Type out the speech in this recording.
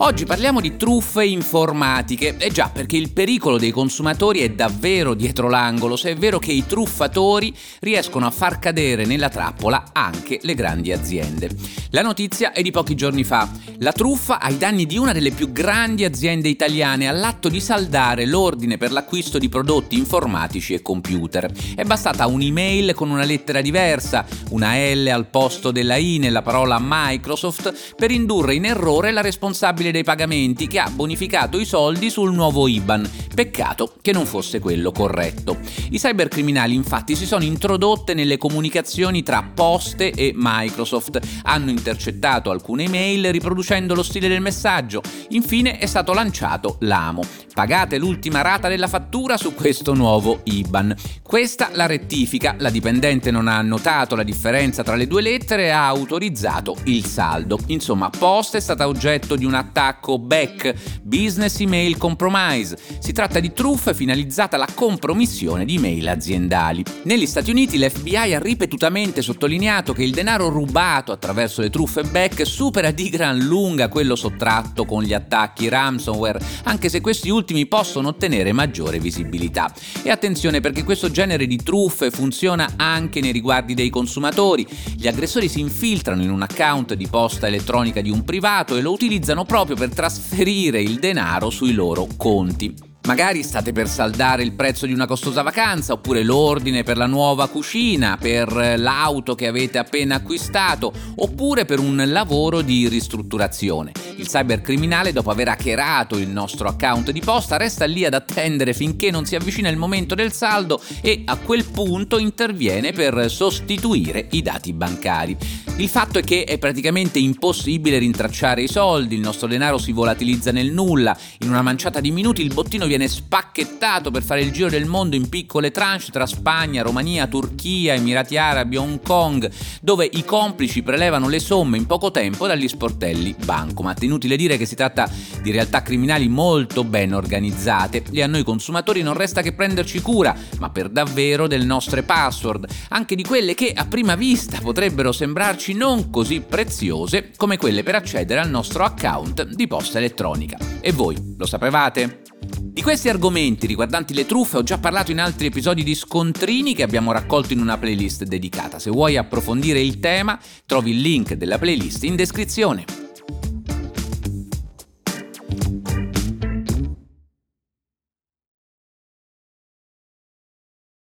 Oggi parliamo di truffe informatiche, e eh già perché il pericolo dei consumatori è davvero dietro l'angolo, se è vero che i truffatori riescono a far cadere nella trappola anche le grandi aziende. La notizia è di pochi giorni fa. La truffa ai danni di una delle più grandi aziende italiane all'atto di saldare l'ordine per l'acquisto di prodotti informatici e computer. È bastata un'email con una lettera diversa, una L al posto della I nella parola Microsoft, per indurre in errore la responsabile responsabile dei pagamenti che ha bonificato i soldi sul nuovo IBAN. Peccato che non fosse quello corretto. I cybercriminali infatti si sono introdotte nelle comunicazioni tra Poste e Microsoft, hanno intercettato alcune email riproducendo lo stile del messaggio. Infine è stato lanciato l'AMO. Pagate l'ultima rata della fattura su questo nuovo IBAN. Questa la rettifica, la dipendente non ha notato la differenza tra le due lettere e ha autorizzato il saldo. Insomma, Poste è stata oggetto di un attacco attacco back, business email compromise. Si tratta di truffe finalizzate alla compromissione di email aziendali. Negli Stati Uniti l'FBI ha ripetutamente sottolineato che il denaro rubato attraverso le truffe back supera di gran lunga quello sottratto con gli attacchi ransomware, anche se questi ultimi possono ottenere maggiore visibilità. E attenzione perché questo genere di truffe funziona anche nei riguardi dei consumatori. Gli aggressori si infiltrano in un account di posta elettronica di un privato e lo utilizzano proprio proprio per trasferire il denaro sui loro conti. Magari state per saldare il prezzo di una costosa vacanza, oppure l'ordine per la nuova cucina, per l'auto che avete appena acquistato, oppure per un lavoro di ristrutturazione. Il cybercriminale, dopo aver hackerato il nostro account di posta, resta lì ad attendere finché non si avvicina il momento del saldo e a quel punto interviene per sostituire i dati bancari. Il fatto è che è praticamente impossibile rintracciare i soldi, il nostro denaro si volatilizza nel nulla, in una manciata di minuti il bottino viene spacchettato per fare il giro del mondo in piccole tranche tra Spagna, Romania, Turchia, Emirati Arabi, Hong Kong, dove i complici prelevano le somme in poco tempo dagli sportelli bancomat. Inutile dire che si tratta di realtà criminali molto ben organizzate e a noi consumatori non resta che prenderci cura, ma per davvero delle nostre password, anche di quelle che a prima vista potrebbero sembrarci non così preziose come quelle per accedere al nostro account di posta elettronica. E voi lo sapevate? Di questi argomenti riguardanti le truffe ho già parlato in altri episodi di Scontrini che abbiamo raccolto in una playlist dedicata. Se vuoi approfondire il tema, trovi il link della playlist in descrizione.